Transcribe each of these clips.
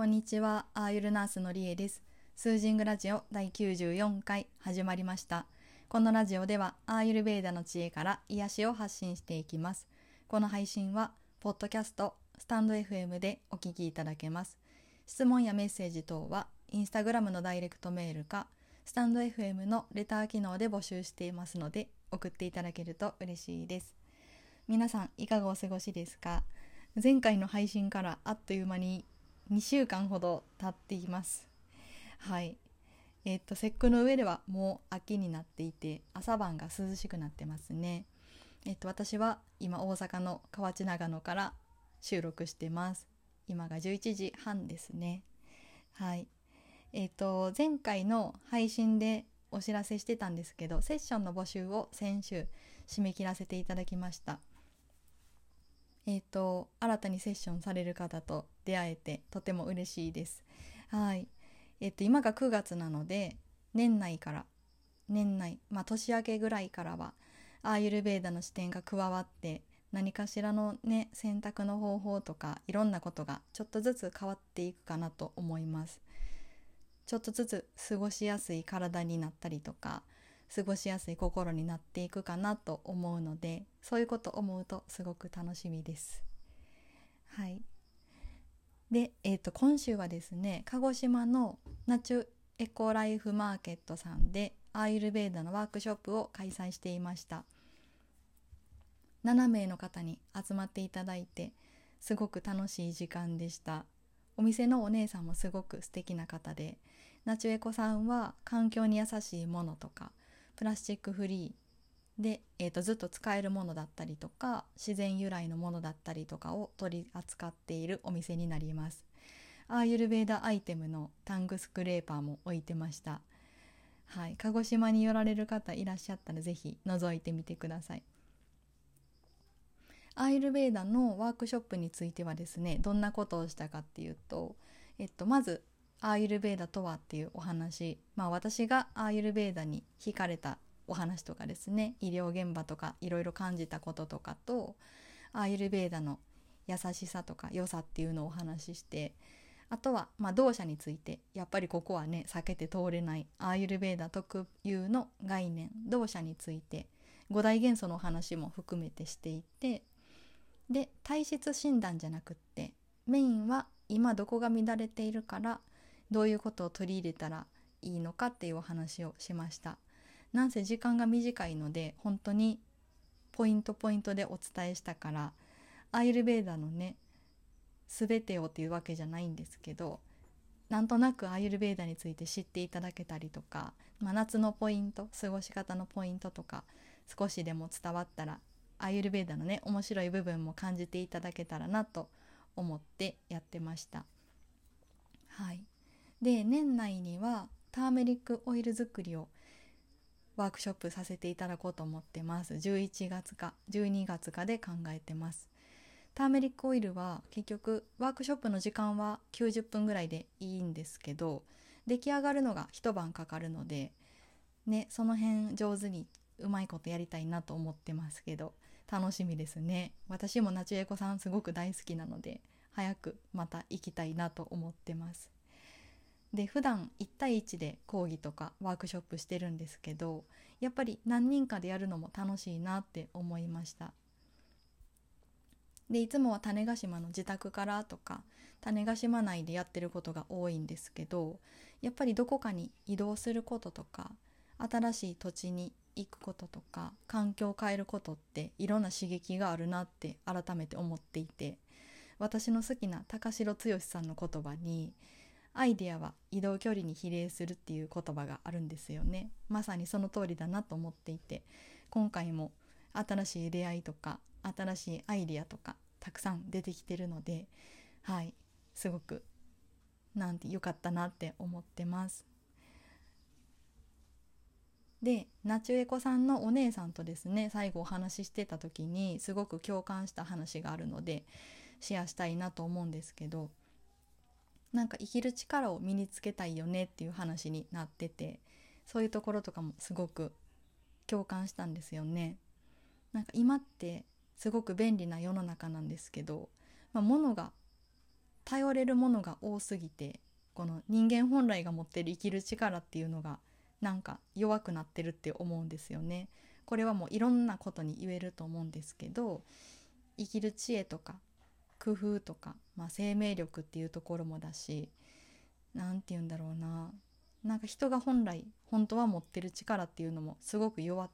こんにちは、アーユルナースのりえです。スージングラジオ第94回始まりました。このラジオでは、アーユルベーダの知恵から癒しを発信していきます。この配信は、ポッドキャスト、スタンド FM でお聞きいただけます。質問やメッセージ等は、インスタグラムのダイレクトメールか、スタンド FM のレター機能で募集していますので、送っていただけると嬉しいです。皆さん、いかがお過ごしですか？前回の配信からあっという間に2週間ほど経っています。はい。えっ、と節句の上ではもう秋になっていて朝晩が涼しくなってますね。えっ、と私は今大阪の河内長野から収録してます。今が11時半ですね。はい。えっ、と前回の配信でお知らせしてたんですけどセッションの募集を先週締め切らせていただきました。えーと、新たにセッションされる方と出会えてとても嬉しいです。はい、えーと、今が9月なので年内から年内、まあ、年明けぐらいからはアーユルベーダの視点が加わって何かしらのね選択の方法とかいろんなことがちょっとずつ変わっていくかなと思います。ちょっとずつ過ごしやすい体になったりとか過ごしやすい心になっていくかなと思うのでそういうこと思うとすごく楽しみです。はいで、えーと、今週はですね鹿児島のナチュエコライフマーケットさんでアーユルベーダのワークショップを開催していました。7名の方に集まっていただいてすごく楽しい時間でした。お店のお姉さんもすごく素敵な方でナチュエコさんは環境に優しいものとかプラスチックフリーで、えーと、ずっと使えるものだったりとか自然由来のものだったりとかを取り扱っているお店になります。アーユルベーダアイテムのタングスクレーパーも置いてました。はい。鹿児島に寄られる方いらっしゃったら是非覗いてみてください。アーユルベーダのワークショップについてはですねどんなことをしたかっていうと、えっと、まずアーユルベーダとはっていうお話、まあ、私がアーユルベーダに惹かれたお話とかですね医療現場とかいろいろ感じたこととかとアーユルベーダの優しさとか良さっていうのをお話ししてあとは、まあ、同社についてやっぱりここはね避けて通れないアーユルベーダ特有の概念同社について五大元素のお話も含めてしていてで体質診断じゃなくってメインは今どこが乱れているからどういうことを取り入れたらいいのかっていうお話をしました。なんせ時間が短いので本当にポイントポイントでお伝えしたからアイルベーダのね全てをっていうわけじゃないんですけどなんとなくアイルベーダについて知っていただけたりとか、まあ、夏のポイント過ごし方のポイントとか少しでも伝わったらアイルベーダのね面白い部分も感じていただけたらなと思ってやってました。はいで年内にはターメリックオイル作りをワークショップさせていただこうと思ってます。11月か12月かで考えてます。ターメリックオイルは結局ワークショップの時間は90分ぐらいでいいんですけど出来上がるのが一晩かかるのでねその辺上手にうまいことやりたいなと思ってますけど楽しみですね。私もナチュエコさんすごく大好きなので早くまた行きたいなと思ってます。で普段1対1で講義とかワークショップしてるんですけどやっぱり何人かでやるのも楽しいなって思いました。でいつもは種子島の自宅からとか種子島内でやってることが多いんですけどやっぱりどこかに移動することとか新しい土地に行くこととか環境を変えることっていろんな刺激があるなって改めて思っていて私の好きな高城剛さんの言葉に「アイデアは移動距離に比例するっていう言葉があるんですよね。まさにその通りだなと思っていて今回も新しい出会いとか新しいアイデアとかたくさん出てきてるのではいすごくなんて良かったなって思ってます。でナチュエコさんのお姉さんとですね最後お話ししてた時にすごく共感した話があるのでシェアしたいなと思うんですけどなんか生きる力を身につけたいよねっていう話になっててそういうところとかもすごく共感したんですよね。なんか今ってすごく便利な世の中なんですけど、まあ、物が頼れるものが多すぎてこの人間本来が持ってる生きる力っていうのがなんか弱くなってるって思うんですよね。これはもういろんなことに言えると思うんですけど生きる知恵とか工夫とか、まあ、生命力っていうところもだし何て言うんだろうな。なんか人が本来本当は持ってる力っていうのもすごく弱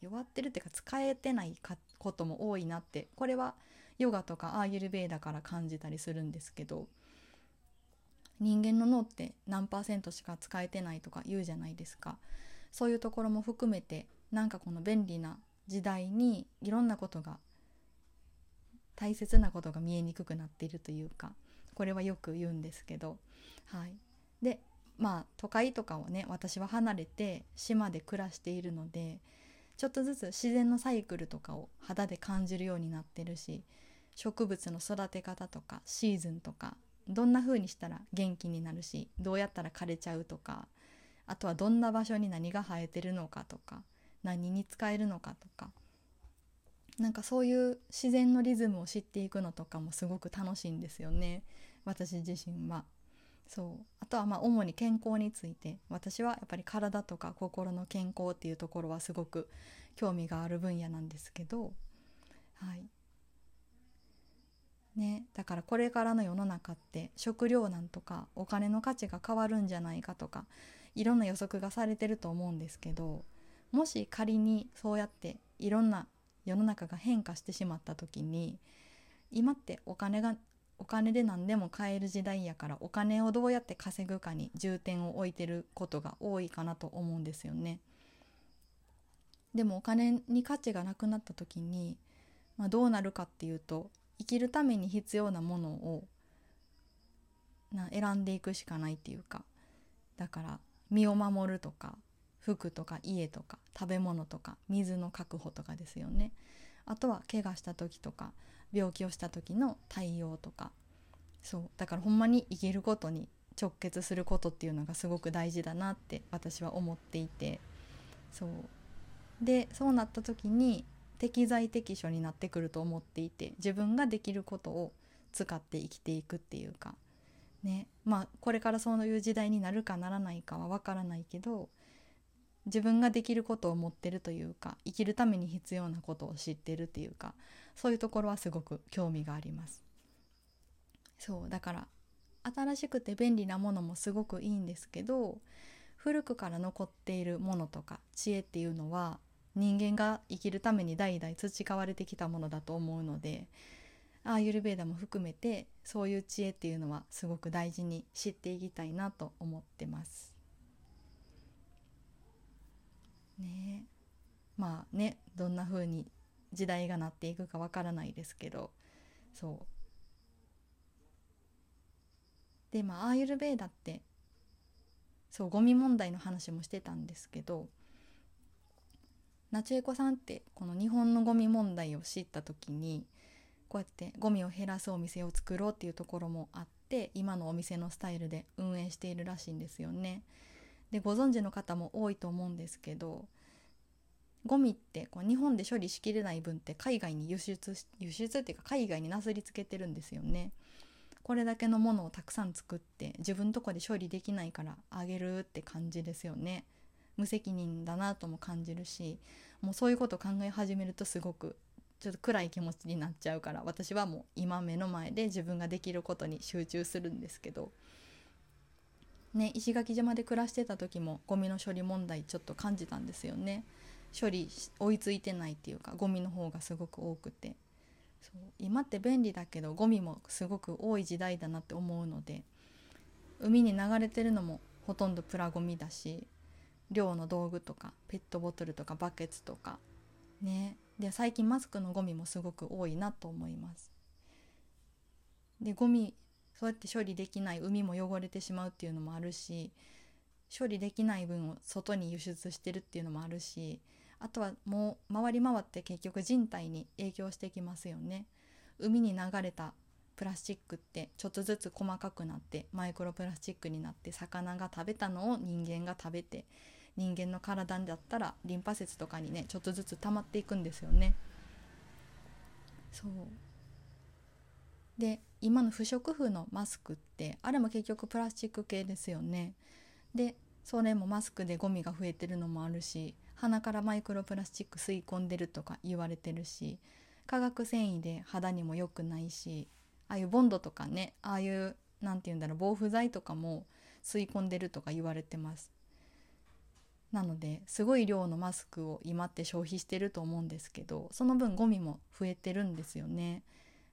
弱ってるっていうか使えてないことも多いなって。これはヨガとかアーユルベーダから感じたりするんですけど人間の脳って何パーセントしか使えてないとか言うじゃないですか。そういうところも含めてなんかこの便利な時代にいろんなことが大切なことが見えにくくなっているというかこれはよく言うんですけどはい。でまあ都会とかをね私は離れて島で暮らしているのでちょっとずつ自然のサイクルとかを肌で感じるようになってるし植物の育て方とかシーズンとかどんな風にしたら元気になるしどうやったら枯れちゃうとかあとはどんな場所に何が生えてるのかとか何に使えるのかとかなんかそういう自然のリズムを知っていくのとかもすごく楽しいんですよね。私自身は。そう。あとはまあ主に健康について私はやっぱり体とか心の健康っていうところはすごく興味がある分野なんですけど。はい。ね、だからこれからの世の中って食糧難とかお金の価値が変わるんじゃないかとかいろんな予測がされてると思うんですけどもし仮にそうやっていろんな世の中が変化してしまった時に今ってお金がお金で何でも買える時代やからお金をどうやって稼ぐかに重点を置いてることが多いかなと思うんですよね。でもお金に価値がなくなった時に、まあ、どうなるかっていうと生きるために必要なものをな選んでいくしかないっていうかだから身を守るとか服とか家とか食べ物とか水の確保とかですよね。あとは怪我した時とか病気をした時の対応とか。そうだからほんまに生きることに直結することっていうのがすごく大事だなって私は思っていて。そう。でそうなった時に適材適所になってくると思っていて自分ができることを使って生きていくっていうか。ね。まあこれからそういう時代になるかならないかはわからないけど自分ができることを持ってるというか生きるために必要なことを知ってるっていうかそういうところはすごく興味がありますそうだから新しくて便利なものもすごくいいんですけど古くから残っているものとか知恵っていうのは人間が生きるために代々培われてきたものだと思うのでアーユルベーダも含めてそういう知恵っていうのはすごく大事に知っていきたいなと思ってます。ねまあねどんな風に時代がなっていくかわからないですけどそうでまあアーユルベーダってそうゴミ問題の話もしてたんですけどナチュエコさんってこの日本のゴミ問題を知った時にこうやってゴミを減らすお店を作ろうっていうところもあって今のお店のスタイルで運営しているらしいんですよね。でご存知の方も多いと思うんですけどゴミってこう日本で処理しきれない分って海外に輸出輸出っていうか海外になすりつけてるんですよね。これだけのものをたくさん作って自分とこで処理できないからあげるって感じですよね。無責任だなとも感じるしもうそういうこと考え始めるとすごくちょっと暗い気持ちになっちゃうから私はもう今目の前で自分ができることに集中するんですけどね、石垣島で暮らしてた時もゴミの処理問題ちょっと感じたんですよね。処理追いついてないっていうかゴミの方がすごく多くて。そう今って便利だけどゴミもすごく多い時代だなって思うので海に流れてるのもほとんどプラゴミだし漁の道具とかペットボトルとかバケツとかね。で最近マスクのゴミもすごく多いなと思います。でゴミそうやって処理できない海も汚れてしまうっていうのもあるし処理できない分を外に輸出してるっていうのもあるしあとはもう回り回って結局人体に影響してきますよね。海に流れたプラスチックってちょっとずつ細かくなってマイクロプラスチックになって魚が食べたのを人間が食べて人間の体だったらリンパ節とかにねちょっとずつ溜まっていくんですよね。そう。で今の不織布のマスクってあれも結局プラスチック系ですよね。でそれもマスクでゴミが増えてるのもあるし鼻からマイクロプラスチック吸い込んでるとか言われてるし化学繊維で肌にも良くないしああいうボンドとかねああいう何て言うんだろう防腐剤とかも吸い込んでるとか言われてますなのですごい量のマスクを今って消費してると思うんですけどその分ゴミも増えてるんですよね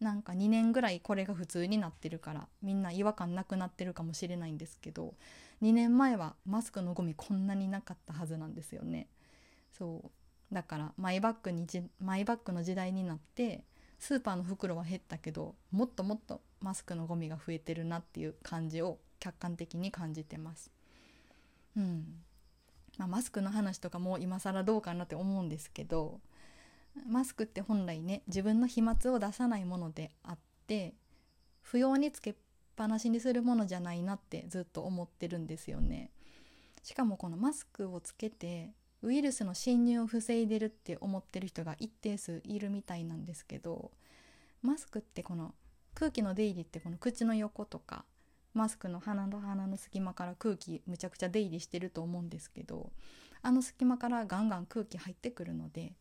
なんか2年ぐらいこれが普通になってるからみんな違和感なくなってるかもしれないんですけど2年前はマスクのゴミこんなになかったはずなんですよね。そう。だからマイバッグにマイバッグの時代になってスーパーの袋は減ったけどもっともっとマスクのゴミが増えてるなっていう感じを客観的に感じてます。うん。まあ、マスクの話とかも今更どうかなって思うんですけどマスクって本来ね自分の飛沫を出さないものであって不要につけっぱなしにするものじゃないなってずっと思ってるんですよね。しかもこのマスクをつけてウイルスの侵入を防いでるって思ってる人が一定数いるみたいなんですけどマスクってこの空気の出入りってこの口の横とかマスクの鼻の鼻の隙間から空気むちゃくちゃ出入りしてると思うんですけどあの隙間からガンガン空気入ってくるので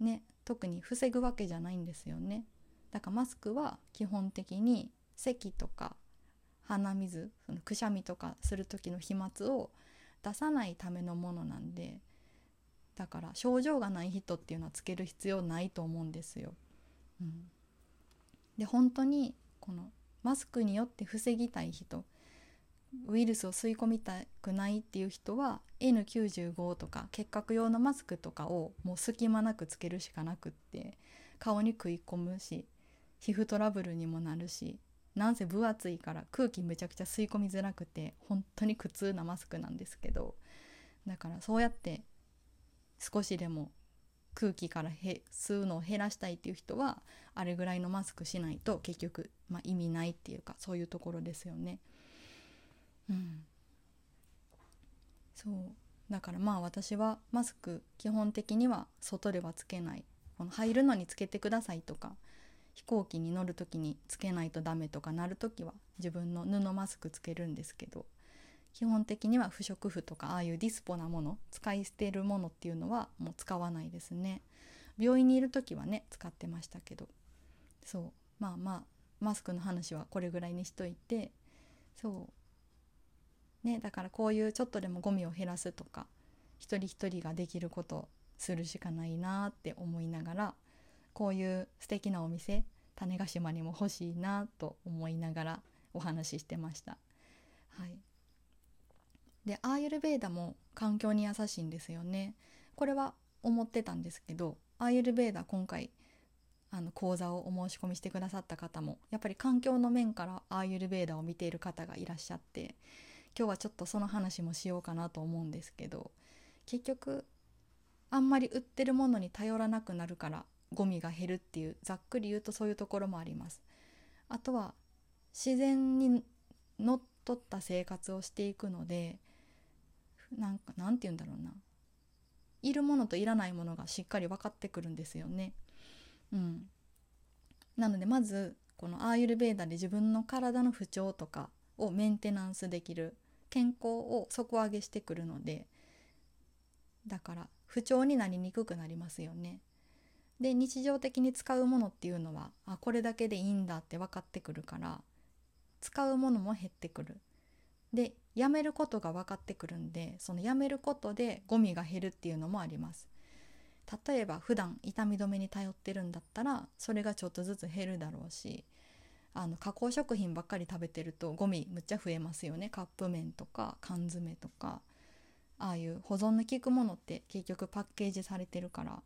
ね特に防ぐわけじゃないんですよねだからマスクは基本的に咳とか鼻水そのくしゃみとかする時の飛沫を出さないためのものなんでだから症状がない人っていうのはつける必要ないと思うんですよ。うん、で本当にこのマスクによって防ぎたい人ウイルスを吸い込みたくないっていう人は N95 とか結核用のマスクとかをもう隙間なくつけるしかなくって顔に食い込むし皮膚トラブルにもなるしなんせ分厚いから空気めちゃくちゃ吸い込みづらくて本当に苦痛なマスクなんですけどだからそうやって少しでも空気からへ吸うのを減らしたいっていう人はあれぐらいのマスクしないと結局、まあ、意味ないっていうかそういうところですよね。そう。だからまあ私はマスク基本的には外ではつけない。この入るのにつけてくださいとか飛行機に乗る時につけないとダメとかなる時は自分の布マスクつけるんですけど基本的には不織布とかああいうディスポなもの使い捨てるものっていうのはもう使わないですね。病院にいる時はね使ってましたけど。そう。まあまあマスクの話はこれぐらいにしといて。そう。ねだからこういうちょっとでもゴミを減らすとか一人一人ができることするしかないなって思いながらこういう素敵なお店種子島にも欲しいなと思いながらお話ししてました。はいでアーユルベーダも環境に優しいんですよねこれは思ってたんですけどアーユルベーダ今回あの講座をお申し込みしてくださった方もやっぱり環境の面からアーユルベーダを見ている方がいらっしゃって今日はちょっとその話もしようかなと思うんですけど結局あんまり売ってるものに頼らなくなるからゴミが減るっていうざっくり言うとそういうところもあります。あとは自然にのっとった生活をしていくのでなんかなんて言うんだろうないるものといらないものがしっかり分かってくるんですよね。うん、なのでまずこのアーユルベーダで自分の体の不調とかをメンテナンスできる健康を底上げしてくるのでだから不調になりにくくなりますよね。で日常的に使うものっていうのはあこれだけでいいんだって分かってくるから使うものも減ってくる。でやめることが分かってくるんでそのやめることでゴミが減るっていうのもあります例えば普段痛み止めに頼ってるんだったらそれがちょっとずつ減るだろうしあの加工食品ばっかり食べてるとゴミむっちゃ増えますよね。カップ麺とか缶詰とか。ああいう保存の効くものって結局パッケージされてるから。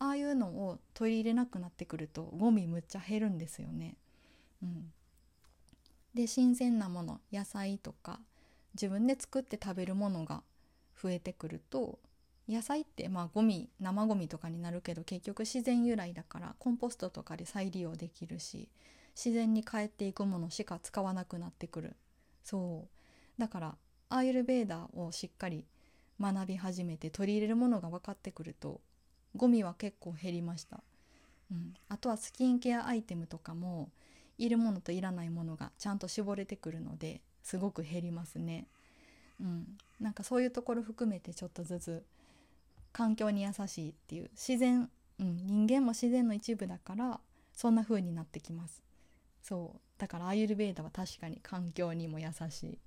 ああいうのを取り入れなくなってくるとゴミむっちゃ減るんですよね。うん、で新鮮なもの野菜とか自分で作って食べるものが増えてくると野菜ってまあゴミ生ゴミとかになるけど結局自然由来だからコンポストとかで再利用できるし自然に帰っていくものしか使わなくなってくる。そう。だからアーユルベーダーをしっかり学び始めて取り入れるものが分かってくるとゴミは結構減りました、うん、あとはスキンケアアイテムとかもいるものといらないものがちゃんと絞れてくるのですごく減りますね。うん、なんかそういうところ含めてちょっとずつ環境に優しいっていう自然、うん、人間も自然の一部だからそんな風になってきます。そう。だからアーユルベーダは確かに環境にも優しい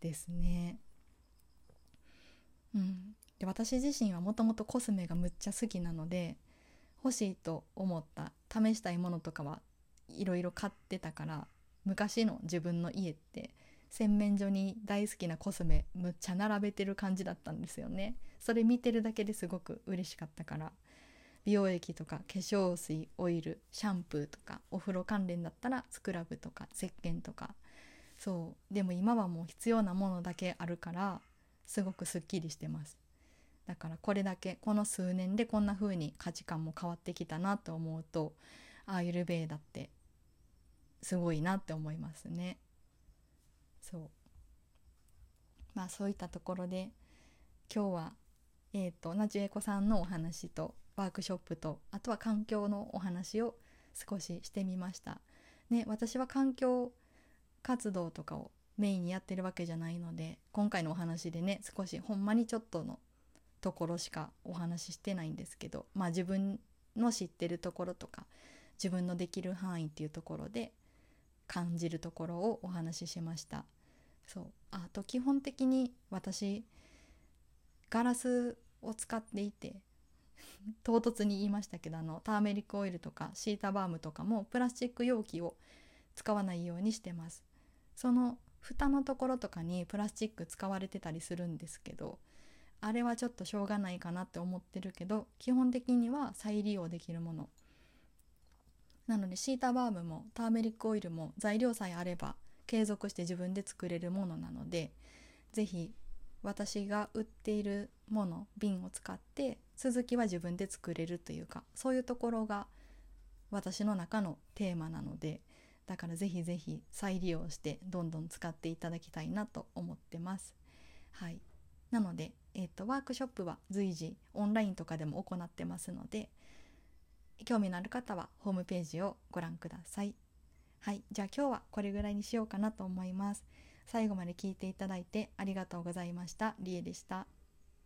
ですね。うん。で私自身はもともとコスメがむっちゃ好きなので欲しいと思った試したいものとかはいろいろ買ってたから昔の自分の家って洗面所に大好きなコスメむっちゃ並べてる感じだったんですよね。それ見てるだけですごく嬉しかったから。美容液とか化粧水オイルシャンプーとかお風呂関連だったらスクラブとか石鹸とか。そう。でも今はもう必要なものだけあるからすごくすっきりしてます。だからこれだけこの数年でこんな風に価値観も変わってきたなと思うとアーユルベーダってすごいなって思いますね。そう。まあそういったところで今日はえっ、ー、とナチュエコさんのお話とワークショップとあとは環境のお話を少ししてみました。ね私は環境活動とかをメインにやってるわけじゃないので今回のお話でね少しほんまにちょっとのところしかお話ししてないんですけどまあ自分の知ってるところとか自分のできる範囲っていうところで感じるところをお話ししましたそうあと基本的に私ガラスを使っていて唐突に言いましたけどあのターメリックオイルとかシータバームとかもプラスチック容器を使わないようにしてます。その蓋のところとかにプラスチック使われてたりするんですけどあれはちょっとしょうがないかなって思ってるけど基本的には再利用できるもの。なのでシータバームもターメリックオイルも材料さえあれば継続して自分で作れるものなので是非私が売っているもの瓶を使って続きは自分で作れるというかそういうところが私の中のテーマなのでだからぜひぜひ再利用してどんどん使っていただきたいなと思ってます。はい、なので、えーとワークショップは随時オンラインとかでも行ってますので興味のある方はホームページをご覧ください。はい、じゃあ今日はこれぐらいにしようかなと思います。最後まで聞いていただいてありがとうございました。りえでした。